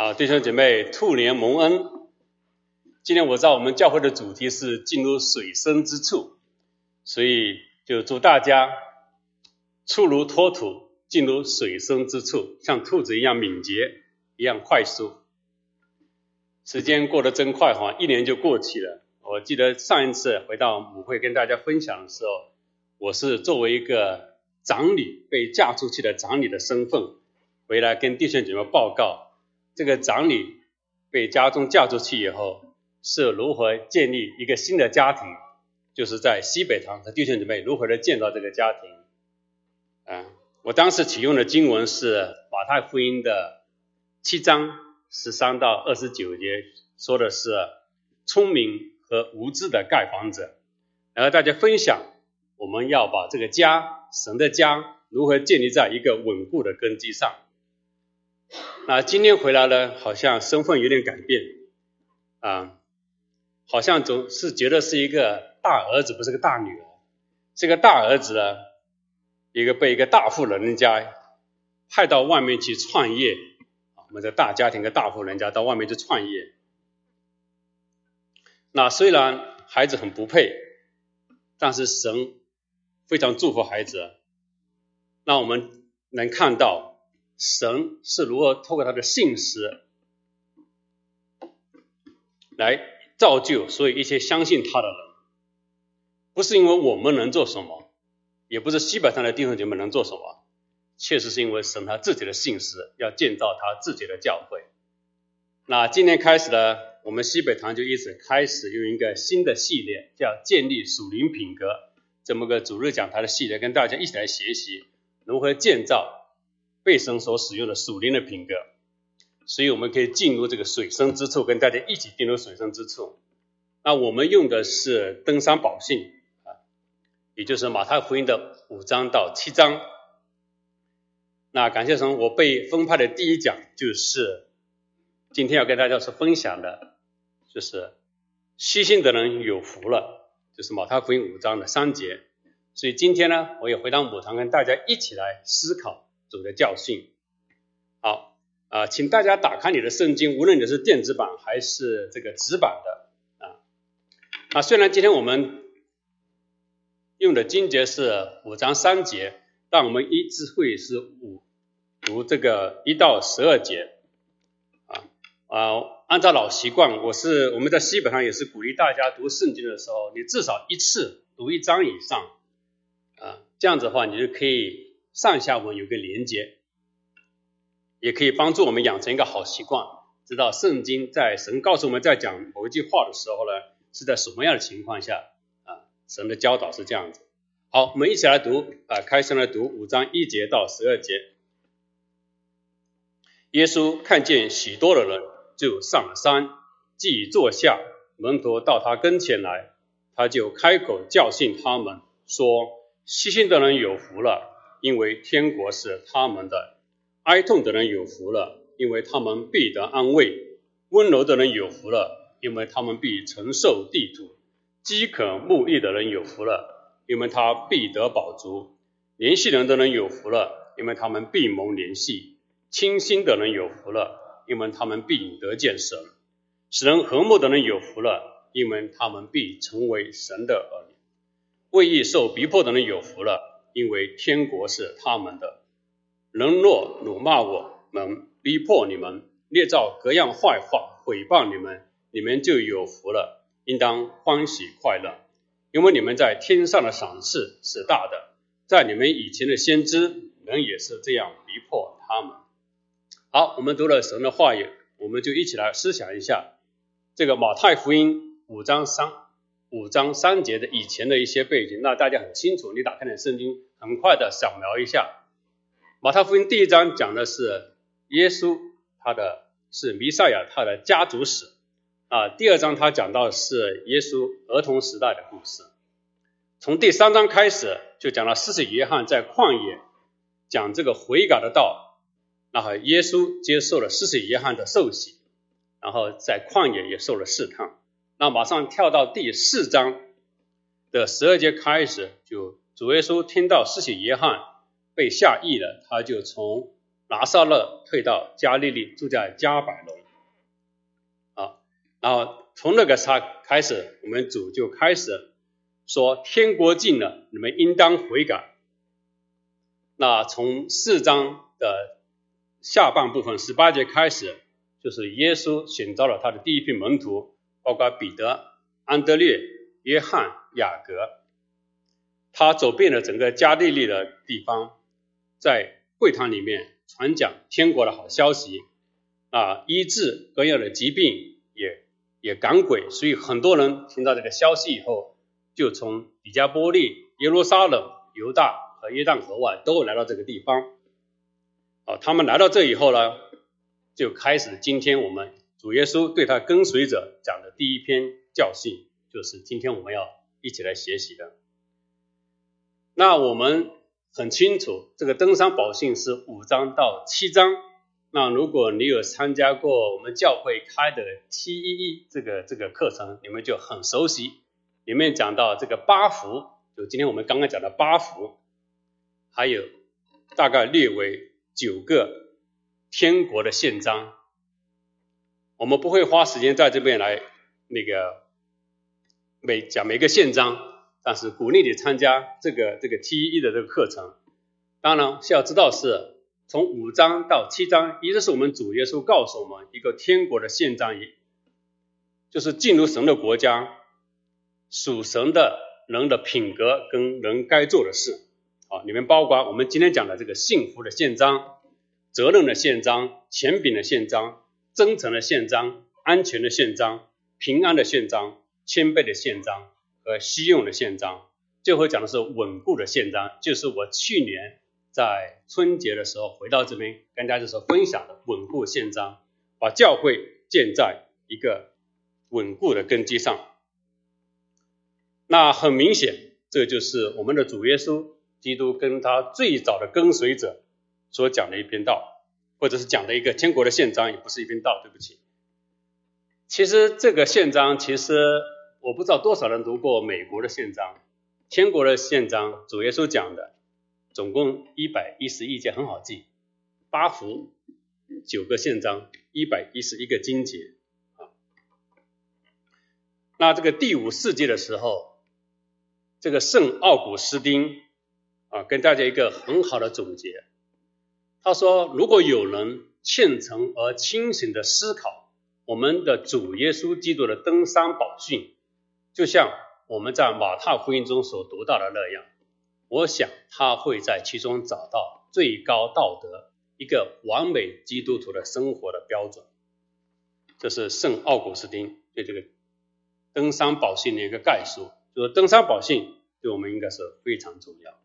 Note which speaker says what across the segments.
Speaker 1: 啊，弟兄姐妹，兔年蒙恩。今天我知道我们教会的主题是进入水深之处，所以就祝大家出如脱土，进入水深之处，像兔子一样敏捷，一样快速。时间过得真快哈，一年就过去了。我记得上一次回到母会跟大家分享的时候，我是作为一个长女被嫁出去的长女的身份，回来跟弟兄姐妹报告。这个长女被家中嫁出去以后，是如何建立一个新的家庭？就是在西北堂和弟兄姊妹如何的建造这个家庭？啊，我当时启用的经文是马太福音的七章十三到二十九节，说的是聪明和无知的盖房子。然后大家分享，我们要把这个家，神的家，如何建立在一个稳固的根基上？那今天回来呢，好像身份有点改变啊，好像总是觉得是一个大儿子，不是个大女儿。这个大儿子呢，一个被一个大户人家派到外面去创业，我们的大家庭的大户人家到外面去创业。那虽然孩子很不配，但是神非常祝福孩子。那我们能看到。神是如何透过他的信实来造就所有一些相信他的人？不是因为我们能做什么，也不是西北上的弟兄姐妹能做什么，确实是因为神他自己的信实要建造他自己的教会。那今天开始呢，我们西北堂就一直开始用一个新的系列，叫建立属灵品格这么个主日讲台的系列，跟大家一起来学习如何建造。被神所使用的属灵的品格，所以我们可以进入这个水深之处，跟大家一起进入水深之处。那我们用的是登山宝训啊，也就是马太福音的五章到七章。那感谢神，我被分派的第一讲就是今天要跟大家所分享的，就是虚心的人有福了，就是马太福音五章的三节。所以今天呢，我也回到母堂，跟大家一起来思考。主的教训，好啊，请大家打开你的圣经，无论你是电子版还是这个纸版的啊。啊，虽然今天我们用的经节是五章三节，但我们一直会是五读这个一到十二节啊啊，按照老习惯，我是我们在西本上也是鼓励大家读圣经的时候，你至少一次读一章以上啊，这样子的话，你就可以。上下文有个连接，也可以帮助我们养成一个好习惯，知道圣经在神告诉我们在讲某一句话的时候呢，是在什么样的情况下啊？神的教导是这样子。好，我们一起来读啊，开始来读五章一节到十二节。耶稣看见许多的人，就上了山，既坐下，门徒到他跟前来，他就开口教训他们，说：细心的人有福了。因为天国是他们的，哀痛的人有福了，因为他们必得安慰；温柔的人有福了，因为他们必承受地土；饥渴慕义的人有福了，因为他必得饱足；联系人的人有福了，因为他们必蒙联系；清心的人有福了，因为他们必得见神；使人和睦的人有福了，因为他们必成为神的儿女；为义受逼迫的人有福了。因为天国是他们的，人若辱骂我们、逼迫你们、捏造各样坏话、诽谤你们，你们就有福了，应当欢喜快乐，因为你们在天上的赏赐是大的。在你们以前的先知，人也是这样逼迫他们。好，我们读了神的话语，我们就一起来思想一下这个马太福音五章三。五章三节的以前的一些背景，那大家很清楚。你打开的圣经，很快的扫描一下。马太福音第一章讲的是耶稣，他的是弥赛亚，他的家族史啊。第二章他讲到是耶稣儿童时代的故事。从第三章开始就讲了施洗约翰在旷野讲这个悔改的道，然后耶稣接受了施洗约翰的受洗，然后在旷野也受了试探。那马上跳到第四章的十二节开始，就主耶稣听到施洗约翰被下狱了，他就从拿撒勒退到加利利，住在加百隆。啊，然后从那个时开始，我们主就开始说天国近了，你们应当悔改。那从四章的下半部分十八节开始，就是耶稣选召了他的第一批门徒，包括彼得、安德烈、约翰、雅各。他走遍了整个加利利的地方，在会堂里面传讲天国的好消息，啊，医治各样的疾病，也也赶鬼。所以很多人听到这个消息以后，就从比加波利、耶路撒冷、犹大。和约旦河外都来到这个地方，啊，他们来到这以后呢，就开始今天我们主耶稣对他跟随者讲的第一篇教训，就是今天我们要一起来学习的。那我们很清楚，这个登山宝训是五章到七章。那如果你有参加过我们教会开的 T 一一这个这个课程，你们就很熟悉。里面讲到这个八福，就今天我们刚刚讲的八福。还有大概列为九个天国的宪章，我们不会花时间在这边来那个每讲每个宪章，但是鼓励你参加这个这个 T E 的这个课程。当然需要知道是从五章到七章，一直是我们主耶稣告诉我们一个天国的宪章，一就是进入神的国家，属神的人的品格跟人该做的事。啊，里面包括我们今天讲的这个幸福的宪章、责任的宪章、权柄的宪章、真诚的宪章、安全的宪章、平安的宪章、谦卑的宪章和西用的宪章。最后讲的是稳固的宪章，就是我去年在春节的时候回到这边跟大家所分享的稳固宪章，把教会建在一个稳固的根基上。那很明显，这就是我们的主耶稣。基督跟他最早的跟随者所讲的一篇道，或者是讲的一个天国的宪章，也不是一篇道，对不起。其实这个宪章，其实我不知道多少人读过美国的宪章，天国的宪章，主耶稣讲的，总共一百一十一节，很好记，八幅，九个宪章，一百一十一个经节啊。那这个第五世纪的时候，这个圣奥古斯丁。啊，跟大家一个很好的总结。他说，如果有人虔诚而清醒的思考我们的主耶稣基督的登山宝训，就像我们在马太福音中所读到的那样，我想他会在其中找到最高道德、一个完美基督徒的生活的标准。这是圣奥古斯丁对这个登山宝训的一个概述，就是登山宝训对我们应该是非常重要。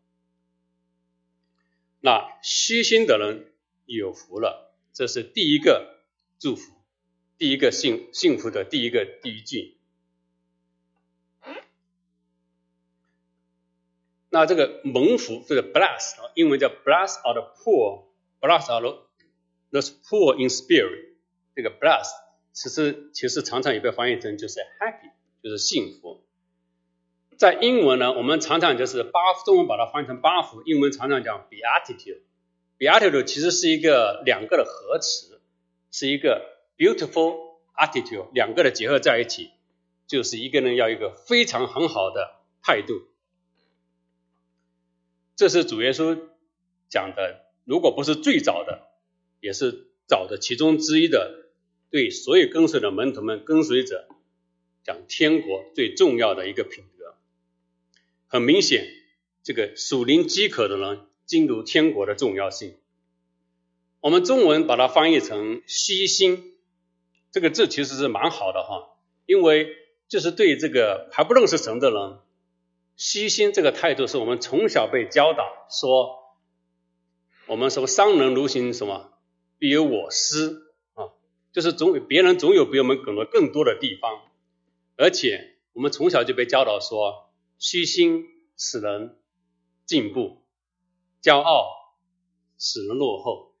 Speaker 1: 那虚心的人有福了，这是第一个祝福，第一个幸幸福的第一个第一句。那这个蒙福这个 bless，英文叫 bless or the poor，bless are those poor in spirit。这个 bless 其实其实常常也被翻译成就是 happy，就是幸福。在英文呢，我们常常就是八中文把它翻译成八福，英文常常讲 beatitude。beatitude 其实是一个两个的合词，是一个 beautiful attitude，两个的结合在一起，就是一个人要一个非常很好的态度。这是主耶稣讲的，如果不是最早的，也是早的其中之一的，对所有跟随的门徒们、跟随者讲天国最重要的一个品德。很明显，这个属灵饥渴的人进入天国的重要性。我们中文把它翻译成“虚心”，这个字其实是蛮好的哈，因为就是对这个还不认识神的人，虚心这个态度是我们从小被教导说，我们说商人如行什么，必有我师啊，就是总别人总有比我们懂得更多的地方，而且我们从小就被教导说。虚心使人进步，骄傲使人落后。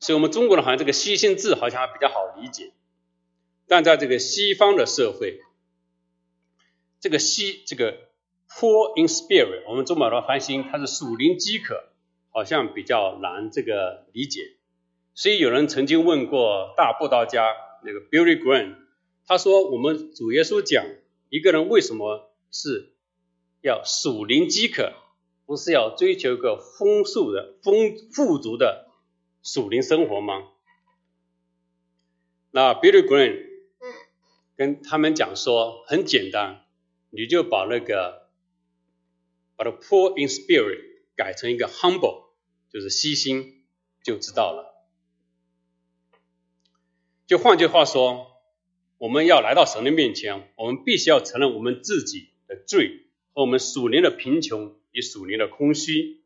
Speaker 1: 所以，我们中国人好像这个“虚心”字好像还比较好理解，但在这个西方的社会，这个“虚”这个 “poor in spirit”，我们中把它翻新，它是属灵饥渴好像比较难这个理解。所以有人曾经问过大布道家那个 Billy Graham，他说我们主耶稣讲一个人为什么是要属灵饥渴，不是要追求一个丰富的丰富足的属灵生活吗？那 Billy Graham 跟他们讲说很简单，你就把那个把它 poor in spirit 改成一个 humble，就是虚心，就知道了。就换句话说，我们要来到神的面前，我们必须要承认我们自己的罪和我们属灵的贫穷与属灵的空虚。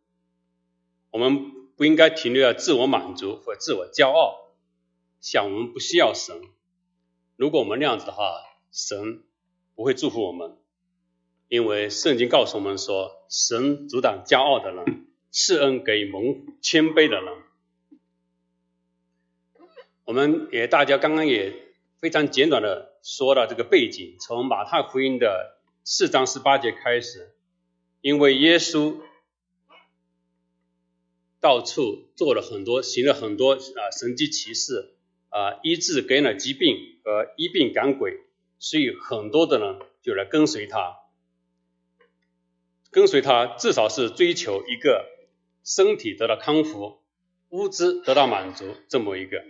Speaker 1: 我们不应该停留在自我满足或自我骄傲，想我们不需要神。如果我们那样子的话，神不会祝福我们，因为圣经告诉我们说，神阻挡骄傲的人，赐恩给蒙谦卑的人。我们也大家刚刚也非常简短的说了这个背景，从马太福音的四章十八节开始，因为耶稣到处做了很多，行了很多啊神迹奇事啊，医治给了疾病和医病赶鬼，所以很多的人就来跟随他，跟随他至少是追求一个身体得到康复，物资得到满足这么一个。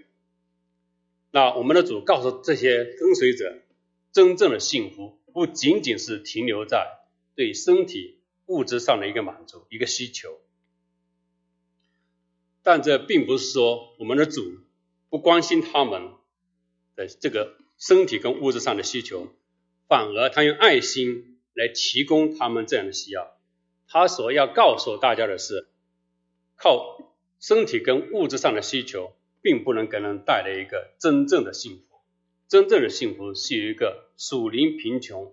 Speaker 1: 那我们的主告诉这些跟随者，真正的幸福不仅仅是停留在对身体物质上的一个满足、一个需求，但这并不是说我们的主不关心他们的这个身体跟物质上的需求，反而他用爱心来提供他们这样的需要。他所要告诉大家的是，靠身体跟物质上的需求。并不能给人带来一个真正的幸福。真正的幸福是一个属灵贫穷、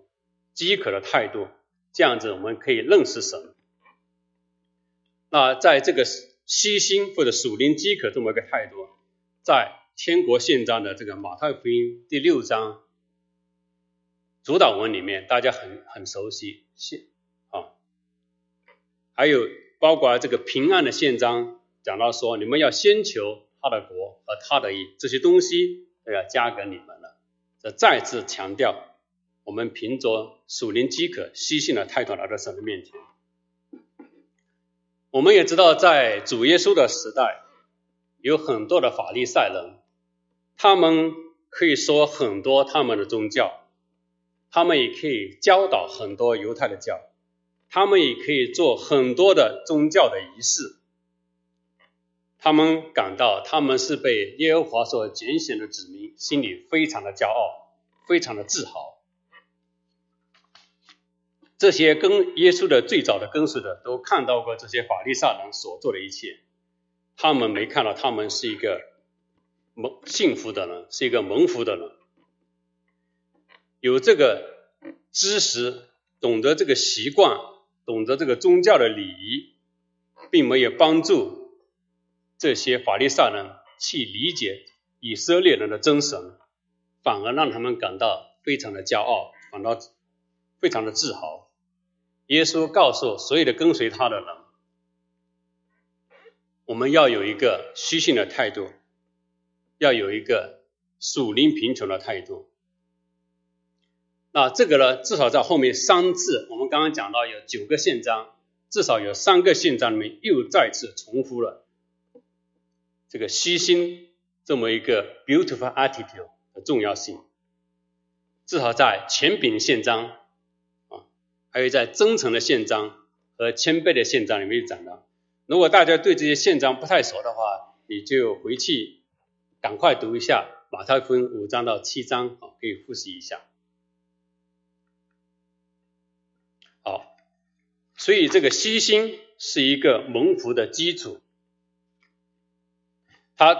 Speaker 1: 饥渴的态度，这样子我们可以认识神。那在这个虚心或者属灵饥渴这么一个态度，在天国宪章的这个马太福音第六章主导文里面，大家很很熟悉宪啊，还有包括这个平安的宪章，讲到说你们要先求。他的国和他的义这些东西都要加给你们了。这再次强调，我们凭着属灵饥渴、虚心的态度来到神的面前。我们也知道，在主耶稣的时代，有很多的法利赛人，他们可以说很多他们的宗教，他们也可以教导很多犹太的教，他们也可以做很多的宗教的仪式。他们感到他们是被耶和华所拣选的子民，心里非常的骄傲，非常的自豪。这些跟耶稣的最早的跟随者都看到过这些法利赛人所做的一切，他们没看到他们是一个蒙幸福的人，是一个蒙福的人，有这个知识，懂得这个习惯，懂得这个宗教的礼仪，并没有帮助。这些法利赛人去理解以色列人的真神，反而让他们感到非常的骄傲，感到非常的自豪。耶稣告诉所有的跟随他的人，我们要有一个虚心的态度，要有一个属灵贫穷的态度。那这个呢，至少在后面三次，我们刚刚讲到有九个宪章，至少有三个宪章里面又再次重复了。这个虚心这么一个 beautiful attitude 的重要性，至少在前禀宪章啊，还有在真诚的宪章和谦卑的宪章里面讲到。如果大家对这些宪章不太熟的话，你就回去赶快读一下马太福音五章到七章啊，可以复习一下。好，所以这个虚心是一个蒙福的基础。它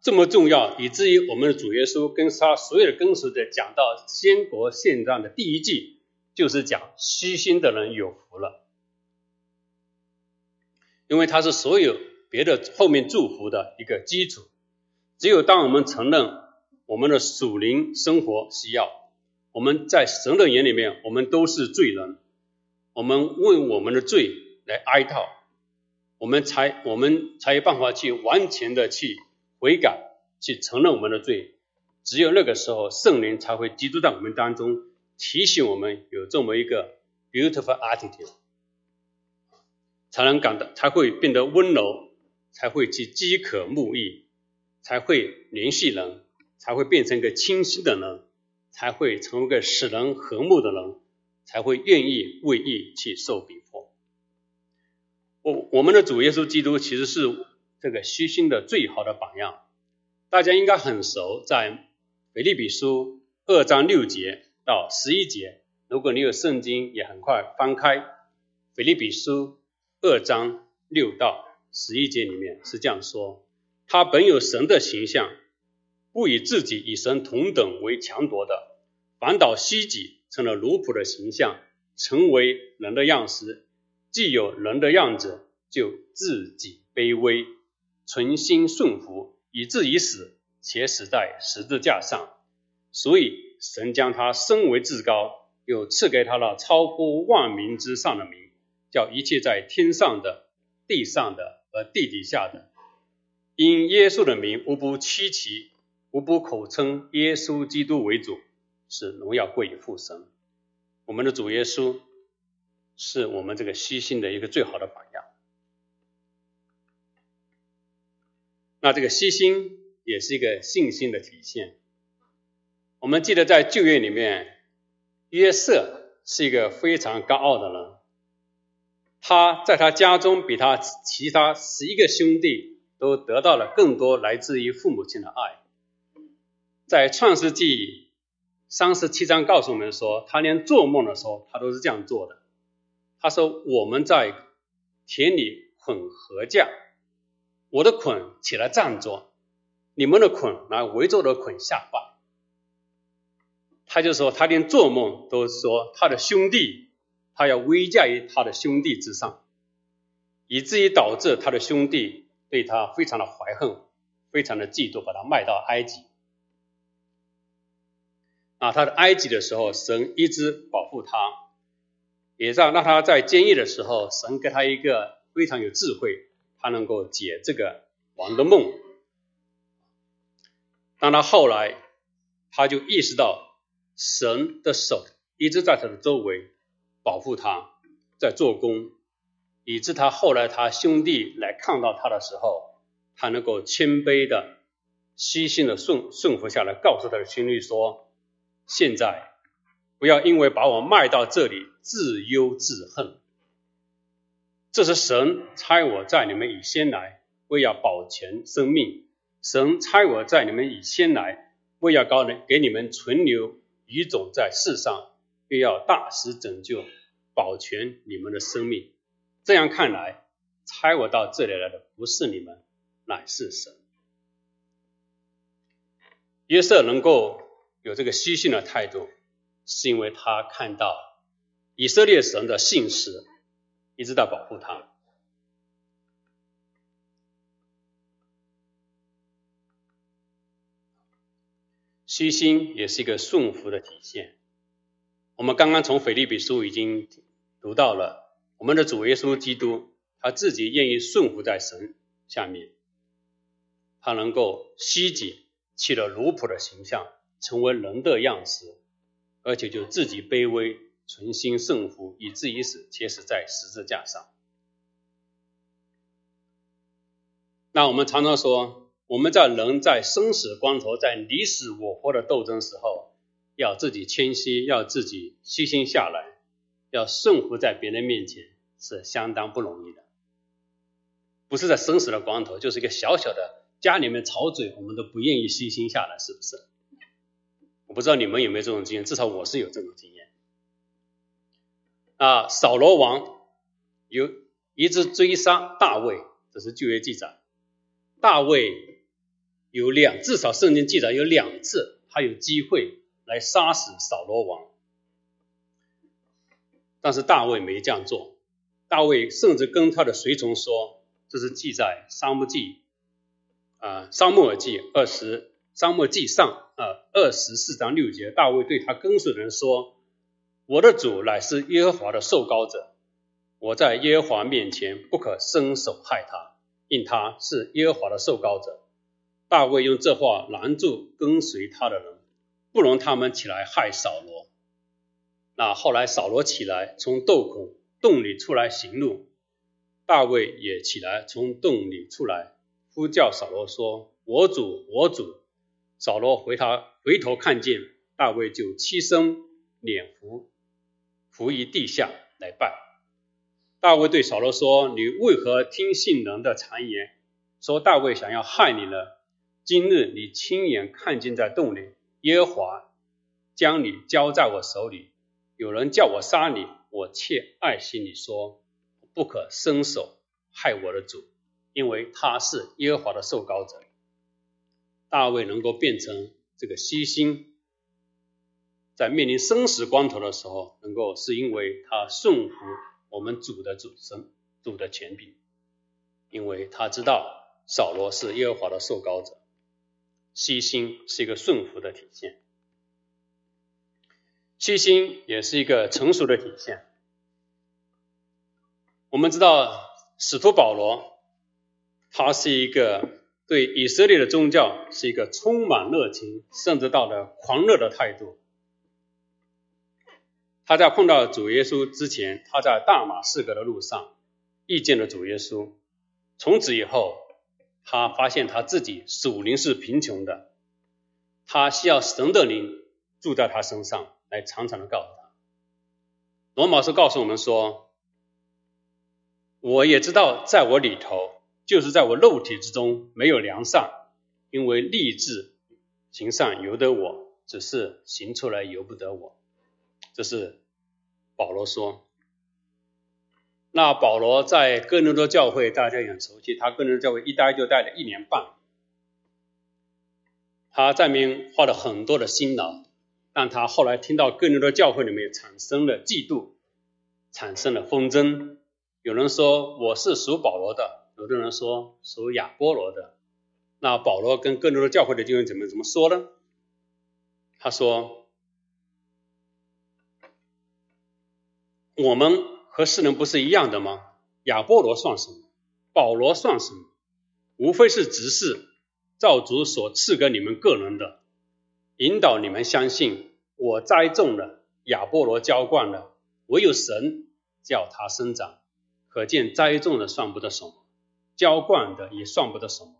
Speaker 1: 这么重要，以至于我们的主耶稣跟他所有的跟随者讲到《先国宪章》的第一句，就是讲虚心的人有福了，因为它是所有别的后面祝福的一个基础。只有当我们承认我们的属灵生活需要，我们在神的眼里面，我们都是罪人，我们为我们的罪来哀悼。我们才我们才有办法去完全的去悔改，去承认我们的罪。只有那个时候，圣灵才会居住在我们当中，提醒我们有这么一个 beautiful attitude，才能感到才会变得温柔，才会去饥渴慕义，才会联系人，才会变成一个清晰的人，才会成为一个使人和睦的人，才会愿意为义去受逼迫。我我们的主耶稣基督其实是这个虚心的最好的榜样，大家应该很熟，在腓立比书二章六节到十一节，如果你有圣经，也很快翻开腓立比书二章六到十一节里面是这样说：他本有神的形象，不以自己与神同等为强夺的，反倒虚己，成了奴仆的形象，成为人的样式。既有人的样子，就自己卑微，存心顺服，以至于死，且死在十字架上。所以神将他升为至高，又赐给他了超乎万民之上的名，叫一切在天上的、地上的和地底下的，因耶稣的名，无不屈其，无不口称耶稣基督为主，是荣耀归于父神。我们的主耶稣。是我们这个虚心的一个最好的榜样。那这个虚心也是一个信心的体现。我们记得在旧约里面，约瑟是一个非常高傲的人，他在他家中比他其他十一个兄弟都得到了更多来自于父母亲的爱。在创世纪三十七章告诉我们说，他连做梦的时候，他都是这样做的。他说：“我们在田里捆禾架，我的捆起来站着，你们的捆来围着的捆下放。”他就说，他连做梦都说他的兄弟，他要威驾于他的兄弟之上，以至于导致他的兄弟对他非常的怀恨，非常的嫉妒，把他卖到埃及。啊，他的埃及的时候，神一直保护他。也让让他在监狱的时候，神给他一个非常有智慧，他能够解这个王的梦。当他后来，他就意识到神的手一直在他的周围保护他，在做工，以致他后来他兄弟来看到他的时候，他能够谦卑的、虚心的顺顺服下来，告诉他的兄弟说：现在。不要因为把我卖到这里自忧自恨。这是神差我在你们以先来，为要保全生命；神差我在你们以先来，为要高人给你们存留余种在世上，又要大施拯救，保全你们的生命。这样看来，差我到这里来的不是你们，乃是神。约瑟能够有这个虚心的态度。是因为他看到以色列神的信实一直在保护他，虚心也是一个顺服的体现。我们刚刚从腓立比书已经读到了，我们的主耶稣基督他自己愿意顺服在神下面，他能够虚己，起了奴仆的形象，成为人的样式。而且就自己卑微，存心顺服，以至于死，且死在十字架上。那我们常常说，我们在人在生死关头，在你死我活的斗争时候，要自己谦虚，要自己虚心下来，要顺服在别人面前，是相当不容易的。不是在生死的关头，就是一个小小的家里面吵嘴，我们都不愿意虚心下来，是不是？我不知道你们有没有这种经验，至少我是有这种经验。啊，扫罗王有一直追杀大卫，这是旧约记载。大卫有两，至少圣经记载有两次，他有机会来杀死扫罗王，但是大卫没这样做。大卫甚至跟他的随从说，这是记载《沙漠记》啊，《沙漠耳记》二十。沙漠记上啊，二十四章六节，大卫对他跟随的人说：“我的主乃是耶和华的受膏者，我在耶和华面前不可伸手害他，因他是耶和华的受膏者。大卫用这话拦住跟随他的人，不容他们起来害扫罗。那后来扫罗起来，从洞口洞里出来行路，大卫也起来从洞里出来，呼叫扫罗说：“我主，我主。”扫罗回他回头看见大卫，就屈身脸伏伏于地下来拜。大卫对扫罗说：“你为何听信人的谗言，说大卫想要害你呢？今日你亲眼看见在洞里，耶和华将你交在我手里。有人叫我杀你，我却爱惜你，说不可伸手害我的主，因为他是耶和华的受膏者。”大卫能够变成这个西心，在面临生死关头的时候，能够是因为他顺服我们主的主神主的权柄，因为他知道扫罗是耶和华的受膏者，西心是一个顺服的体现，西心也是一个成熟的体现。我们知道使徒保罗，他是一个。对以色列的宗教是一个充满热情，甚至到了狂热的态度。他在碰到主耶稣之前，他在大马士革的路上遇见了主耶稣。从此以后，他发现他自己属灵是贫穷的，他需要神的灵住在他身上，来常常的告诉他。罗马书告诉我们说：“我也知道，在我里头。”就是在我肉体之中没有良善，因为立志行善由得我，只是行出来由不得我。这是保罗说。那保罗在哥林多教会，大家也很熟悉，他哥林多教会一待就待了一年半，他在面花了很多的辛劳，但他后来听到哥林多教会里面产生了嫉妒，产生了纷争。有人说我是属保罗的。有的人说属亚波罗的，那保罗跟更多的教会的弟兄怎么怎么说呢？他说：“我们和世人不是一样的吗？亚波罗算什么？保罗算什么？无非是执事，造主所赐给你们个人的，引导你们相信。我栽种了，亚波罗浇灌了，唯有神叫他生长。可见栽种的算不得什么。”浇灌的也算不得什么，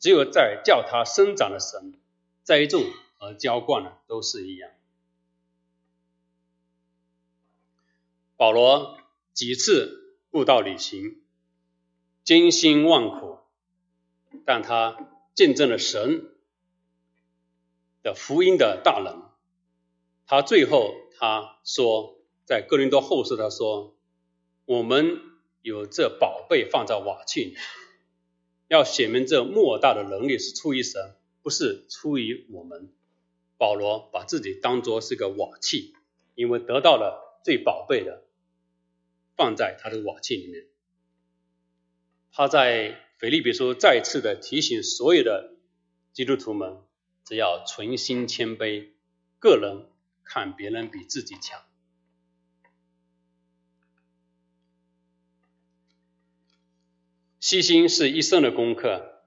Speaker 1: 只有在叫它生长的神栽种和浇灌的都是一样。保罗几次步道旅行，艰辛万苦，但他见证了神的福音的大能。他最后他说，在哥林多后书他说，我们。有这宝贝放在瓦器里，要显明这莫大的能力是出于神，不是出于我们。保罗把自己当作是个瓦器，因为得到了最宝贝的，放在他的瓦器里面。他在腓立比书再次的提醒所有的基督徒们，只要存心谦卑，个人看别人比自己强。细心是一生的功课。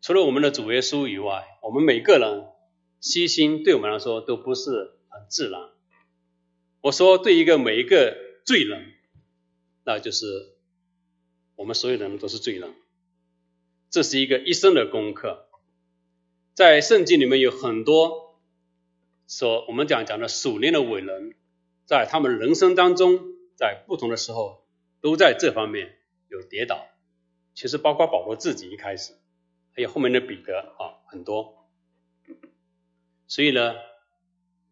Speaker 1: 除了我们的主耶稣以外，我们每个人细心对我们来说都不是很自然。我说，对一个每一个罪人，那就是我们所有人都是罪人。这是一个一生的功课。在圣经里面有很多说我们讲讲的属灵的伟人，在他们人生当中，在不同的时候。都在这方面有跌倒，其实包括保罗自己一开始，还有后面的彼得啊，很多。所以呢，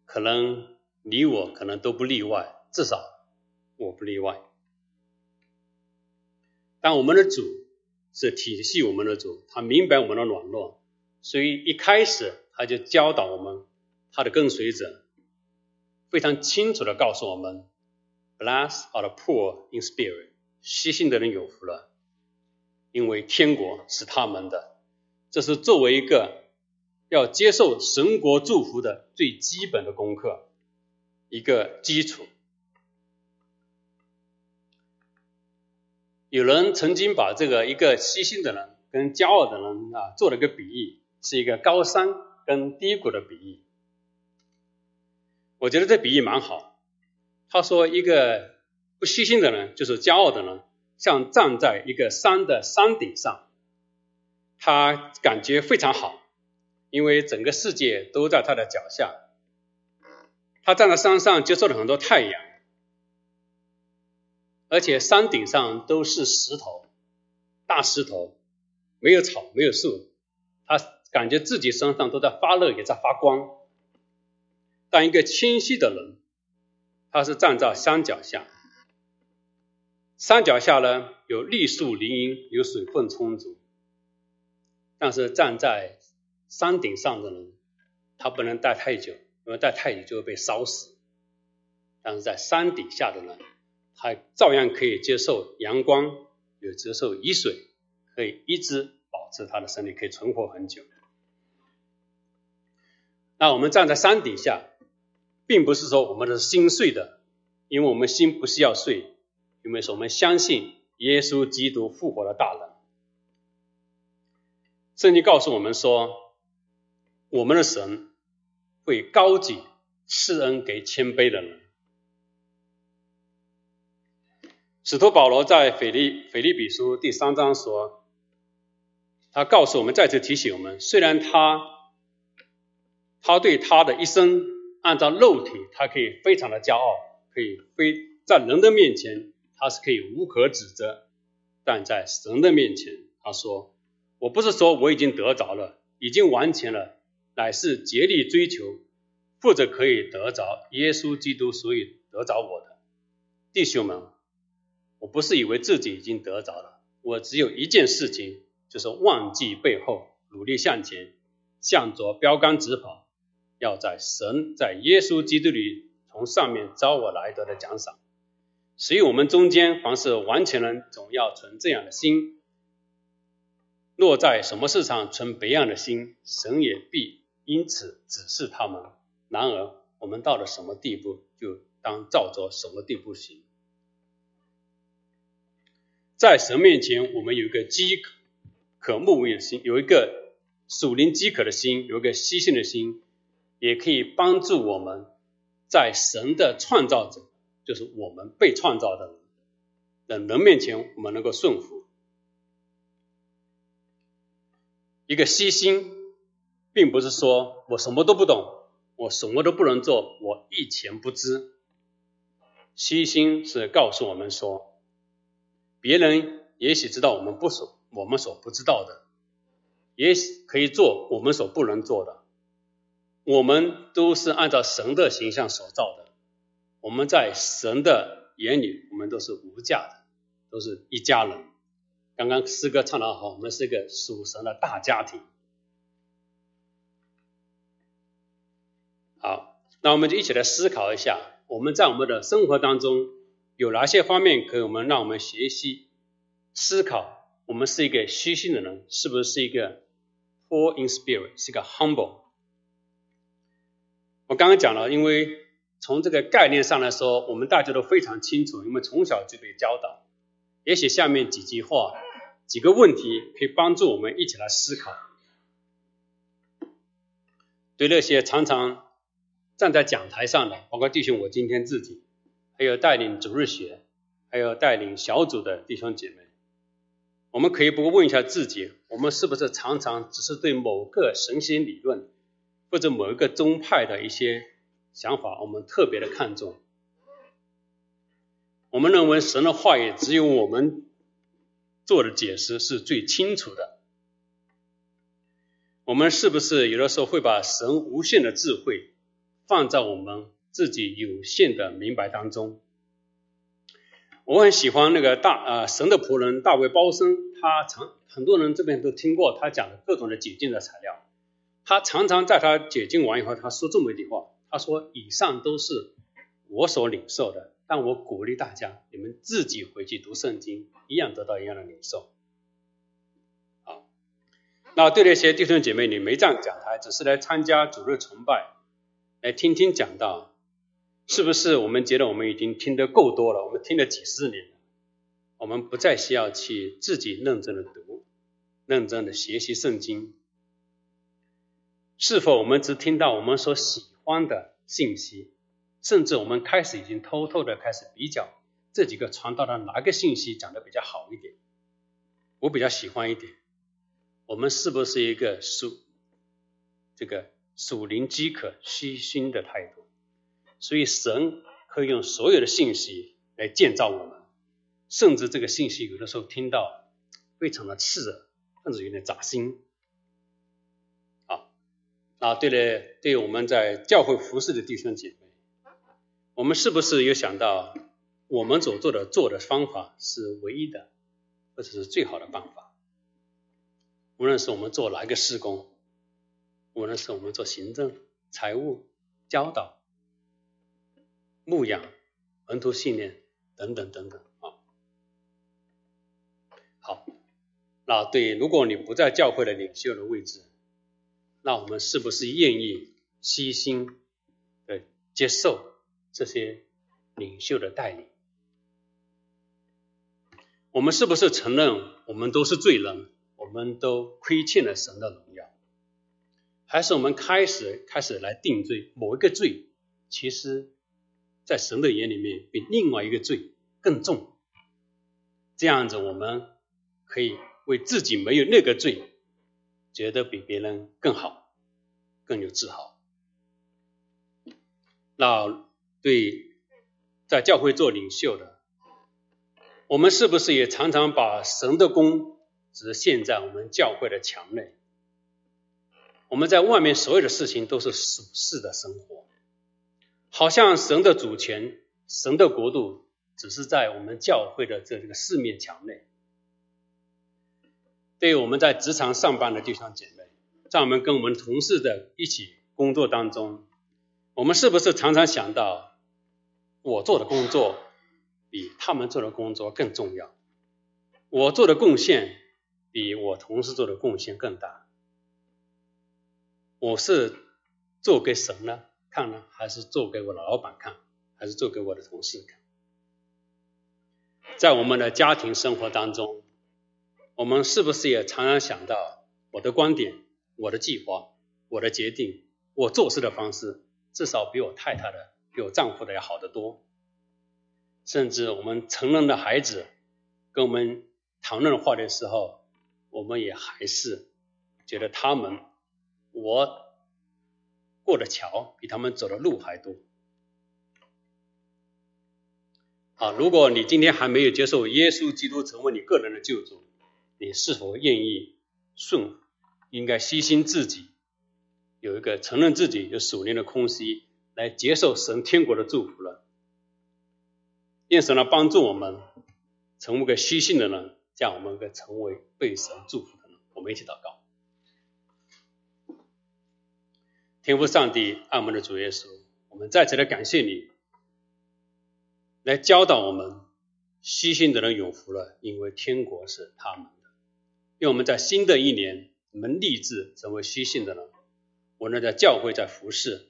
Speaker 1: 可能你我可能都不例外，至少我不例外。但我们的主是体系我们的主，他明白我们的软弱，所以一开始他就教导我们，他的跟随者非常清楚的告诉我们。Blessed are the poor in spirit，细心的人有福了，因为天国是他们的。这是作为一个要接受神国祝福的最基本的功课，一个基础。有人曾经把这个一个虚心的人跟骄傲的人啊做了个比喻，是一个高山跟低谷的比喻。我觉得这比喻蛮好。他说，一个不虚心的人，就是骄傲的人，像站在一个山的山顶上，他感觉非常好，因为整个世界都在他的脚下。他站在山上，接受了很多太阳。而且山顶上都是石头，大石头，没有草，没有树，他感觉自己身上都在发热，也在发光。但一个清晰的人，他是站在山脚下，山脚下呢有绿树林荫，有水分充足。但是站在山顶上的人，他不能待太久，因为待太久就会被烧死。但是在山底下的人，他照样可以接受阳光，有接受雨水，可以一直保持他的生命，可以存活很久。那我们站在山底下，并不是说我们的心碎的，因为我们心不是要碎，因为是我们相信耶稣基督复活的大能。圣经告诉我们说，我们的神会高举赐恩给谦卑的人。使徒保罗在腓利腓利比书第三章说，他告诉我们，再次提醒我们，虽然他他对他的一生按照肉体，他可以非常的骄傲，可以非在人的面前他是可以无可指责，但在神的面前，他说，我不是说我已经得着了，已经完全了，乃是竭力追求，或者可以得着耶稣基督，所以得着我的弟兄们。我不是以为自己已经得着了，我只有一件事情，就是忘记背后，努力向前，向着标杆直跑，要在神在耶稣基督里从上面招我来得的奖赏。所以，我们中间凡是完全人，总要存这样的心；落在什么事上存别样的心，神也必因此指示他们。然而，我们到了什么地步，就当照着什么地步行。在神面前，我们有一个饥渴、渴慕的心，有一个属灵饥渴的心，有一个虚心的心，也可以帮助我们在神的创造者，就是我们被创造的人的人面前，我们能够顺服。一个虚心，并不是说我什么都不懂，我什么都不能做，我一钱不知。虚心是告诉我们说。别人也许知道我们不所我们所不知道的，也许可以做我们所不能做的。我们都是按照神的形象所造的，我们在神的眼里，我们都是无价的，都是一家人。刚刚诗歌唱的好，我们是一个属神的大家庭。好，那我们就一起来思考一下，我们在我们的生活当中。有哪些方面可以我们让我们学习思考？我们是一个虚心的人，是不是一个 poor in spirit，是一个 humble？我刚刚讲了，因为从这个概念上来说，我们大家都非常清楚，因为从小就被教导。也许下面几句话、几个问题可以帮助我们一起来思考。对那些常常站在讲台上的，包括弟兄，我今天自己。还有带领主日学，还有带领小组的弟兄姐妹，我们可以不问一下自己：我们是不是常常只是对某个神仙理论或者某一个宗派的一些想法，我们特别的看重？我们认为神的话语只有我们做的解释是最清楚的。我们是不是有的时候会把神无限的智慧放在我们？自己有限的明白当中，我很喜欢那个大呃神的仆人大卫包森，他常很多人这边都听过他讲的各种的解禁的材料，他常常在他解禁完以后，他说这么一句话，他说以上都是我所领受的，但我鼓励大家，你们自己回去读圣经，一样得到一样的领受。好，那对那些弟兄姐妹，你没站讲台，只是来参加主日崇拜，来听听讲道。是不是我们觉得我们已经听得够多了？我们听了几十年了，我们不再需要去自己认真的读、认真的学习圣经。是否我们只听到我们所喜欢的信息，甚至我们开始已经偷偷的开始比较这几个传道的哪个信息讲的比较好一点？我比较喜欢一点。我们是不是一个属这个属灵饥渴、虚心的态度？所以神可以用所有的信息来建造我们，甚至这个信息有的时候听到非常的刺耳，甚至有点扎心。啊，对了，对我们在教会服侍的弟兄姐妹，我们是不是有想到我们所做的做的方法是唯一的，或者是最好的办法？无论是我们做哪一个施工，无论是我们做行政、财务、教导。牧养、门徒训练等等等等啊，好，那对，如果你不在教会的领袖的位置，那我们是不是愿意悉心的接受这些领袖的带领？我们是不是承认我们都是罪人，我们都亏欠了神的荣耀？还是我们开始开始来定罪某一个罪？其实。在神的眼里面，比另外一个罪更重。这样子，我们可以为自己没有那个罪，觉得比别人更好，更有自豪。那对在教会做领袖的，我们是不是也常常把神的功只限在我们教会的墙内？我们在外面所有的事情都是属世的生活。好像神的主权、神的国度，只是在我们教会的这这个四面墙内。对于我们在职场上班的弟兄姐妹，在我们跟我们同事的一起工作当中，我们是不是常常想到，我做的工作比他们做的工作更重要？我做的贡献比我同事做的贡献更大？我是做给神呢？看呢，还是做给我的老板看，还是做给我的同事看？在我们的家庭生活当中，我们是不是也常常想到我的观点、我的计划、我的决定、我做事的方式，至少比我太太的、比我丈夫的要好得多？甚至我们成人的孩子跟我们谈论话的时候，我们也还是觉得他们我。过的桥比他们走的路还多。好，如果你今天还没有接受耶稣基督成为你个人的救主，你是否愿意顺？应该牺牲自己，有一个承认自己有属灵的空隙，来接受神天国的祝福了。愿神来帮助我们，成为个虚心的人，让我们个成为被神祝福的人。我们一起祷告。天父上帝，爱我们的主耶稣，我们再次的感谢你，来教导我们，虚心的人有福了，因为天国是他们。愿我们在新的一年，我们立志成为虚心的人。我们在教会、在服饰、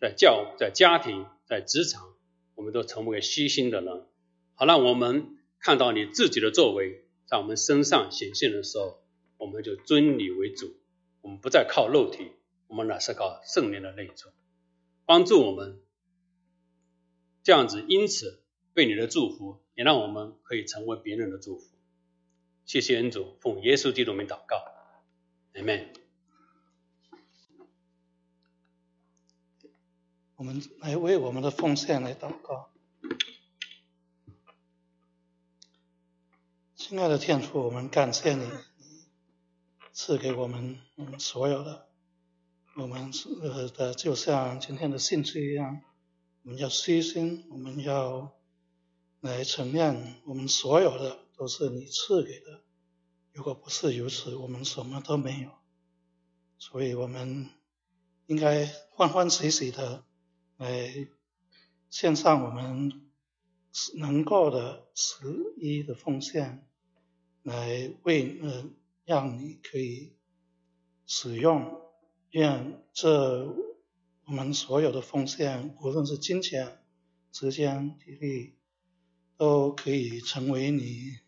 Speaker 1: 在教、在家庭、在职场，我们都成为虚心的人。好，让我们看到你自己的作为在我们身上显现的时候，我们就尊你为主，我们不再靠肉体。我们乃是靠圣灵的内助，帮助我们这样子，因此被你的祝福，也让我们可以成为别人的祝福。谢谢恩主，奉耶稣基督名祷告，阿门。
Speaker 2: 我们来为我们的奉献来祷告，亲爱的天父，我们感谢你赐给我们所有的。我们是呃的，就像今天的信息一样，我们要虚心，我们要来承认，我们所有的都是你赐给的。如果不是如此，我们什么都没有。所以我们应该欢欢喜喜的来献上我们能够的十一的奉献，来为呃让你可以使用。愿这我们所有的奉献，无论是金钱、时间、体力，都可以成为你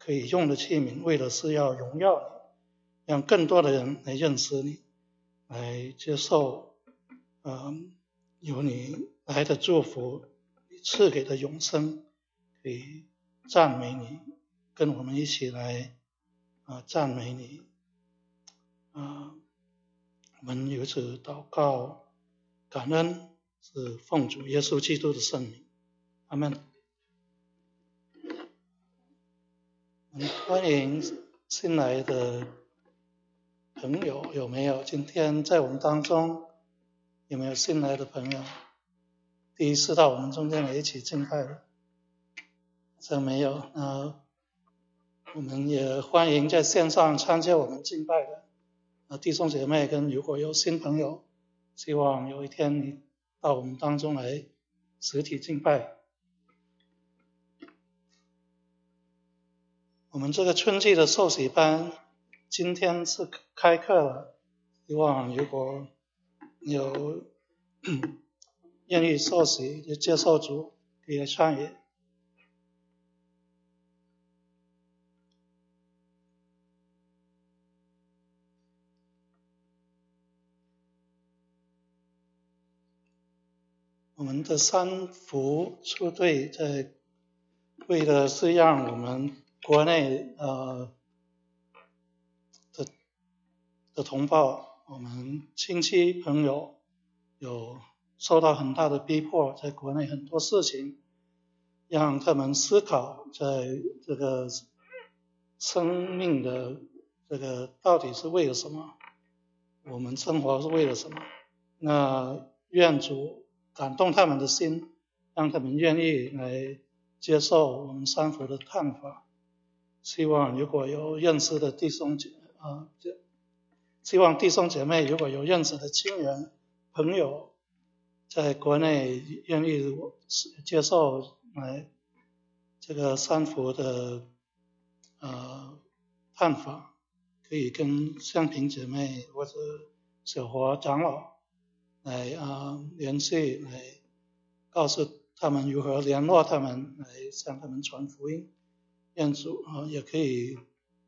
Speaker 2: 可以用的器皿，为的是要荣耀你，让更多的人来认识你，来接受，嗯，有你来的祝福，你赐给的永生，可以赞美你，跟我们一起来啊赞美你，啊，我们由此祷告，感恩是奉主耶稣基督的圣名，阿门。欢迎新来的朋友，有没有？今天在我们当中有没有新来的朋友？第一次到我们中间来一起敬拜的，这没有。那我们也欢迎在线上参加我们敬拜的啊弟兄姐妹，跟如果有新朋友，希望有一天你到我们当中来实体敬拜。我们这个春季的受洗班今天是开课了，希望如果有愿意受洗就接受主，可以参与。我们的三福出队在为的是让我们。国内呃的的同胞，我们亲戚朋友有受到很大的逼迫，在国内很多事情让他们思考，在这个生命的这个到底是为了什么？我们生活是为了什么？那愿主感动他们的心，让他们愿意来接受我们三佛的看法。希望如果有认识的弟兄姐啊，希望弟兄姐妹如果有认识的亲人朋友，在国内愿意接受来这个三福的呃探访，可以跟香平姐妹或者小华长老来啊联系，来告诉他们如何联络他们，来向他们传福音。愿主啊，也可以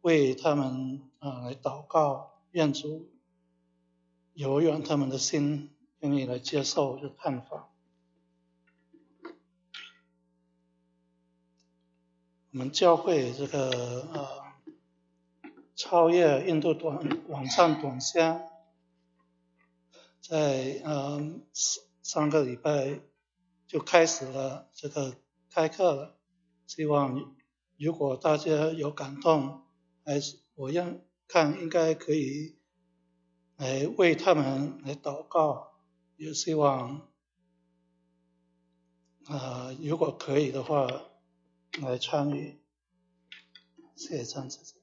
Speaker 2: 为他们啊来祷告，愿主柔软他们的心，愿意来接受这看法。我们教会这个啊超越印度短网上短宣，在嗯上个礼拜就开始了这个开课了，希望。如果大家有感动，还是我让看应该可以来为他们来祷告，也希望啊，如果可以的话来参与。谢谢张姐姐。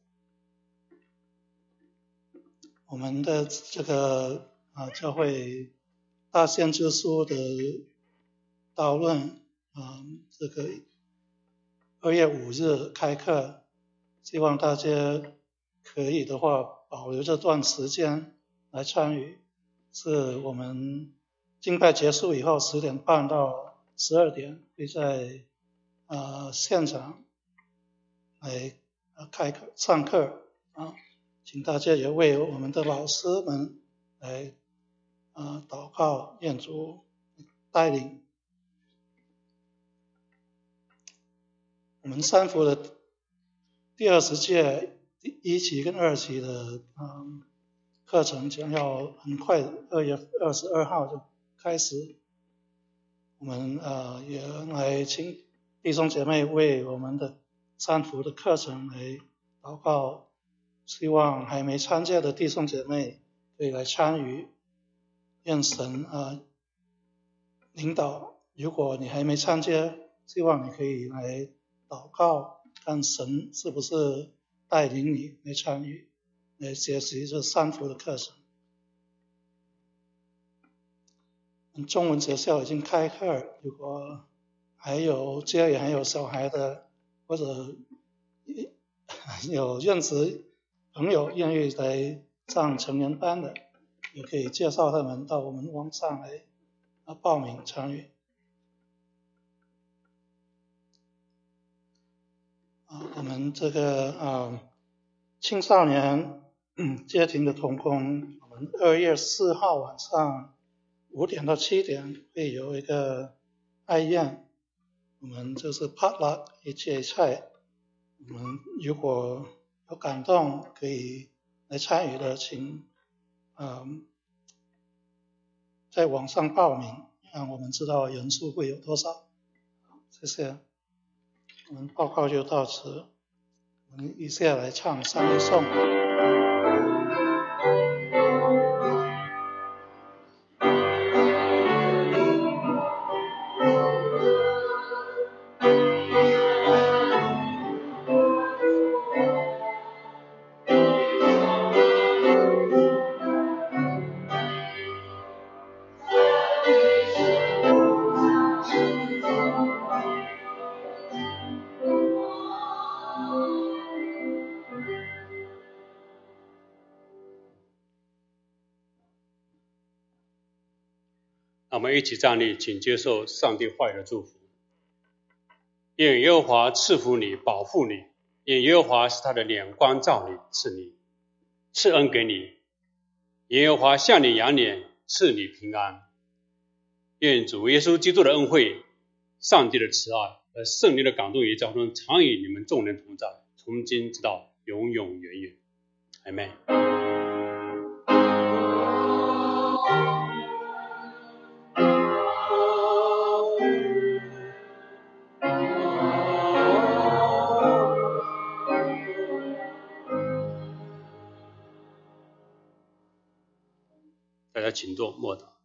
Speaker 2: 我们的这个啊教会大先知书的讨论啊这个。二月五日开课，希望大家可以的话保留这段时间来参与。是我们敬拜结束以后十点半到十二点会在啊现场来开课上课啊，请大家也为我们的老师们来啊祷告，愿主带领。我们三福的第二十届第一期跟二期的嗯课程将要很快二月二十二号就开始。我们呃也来请弟兄姐妹为我们的三福的课程来祷告，希望还没参加的弟兄姐妹可以来参与，愿神啊领导。如果你还没参加，希望你可以来。祷告，看神是不是带领你来参与，来学习这三福的课程。中文学校已经开课，如果还有家里还有小孩的，或者有认识朋友愿意来上成人班的，也可以介绍他们到我们网上来报名参与。啊，我们这个啊青少年家庭的童工，我们二月四号晚上五点到七点会有一个爱宴，我们就是 potluck 一切菜，我们如果有感动可以来参与的，请啊在网上报名，让我们知道人数会有多少。谢谢。我们报告就到此，我们一下来唱三一颂。
Speaker 1: 一起站立，请接受上帝话语的祝福。愿耶和华赐福你，保护你；愿耶和华使他的脸光照你，赐你赐恩给你；耶和华向你扬脸，赐你平安。愿主耶稣基督的恩惠、上帝的慈爱和圣灵的感动与交通，常与你们众人同在，从今直到永永远远。阿门。请坐，莫导。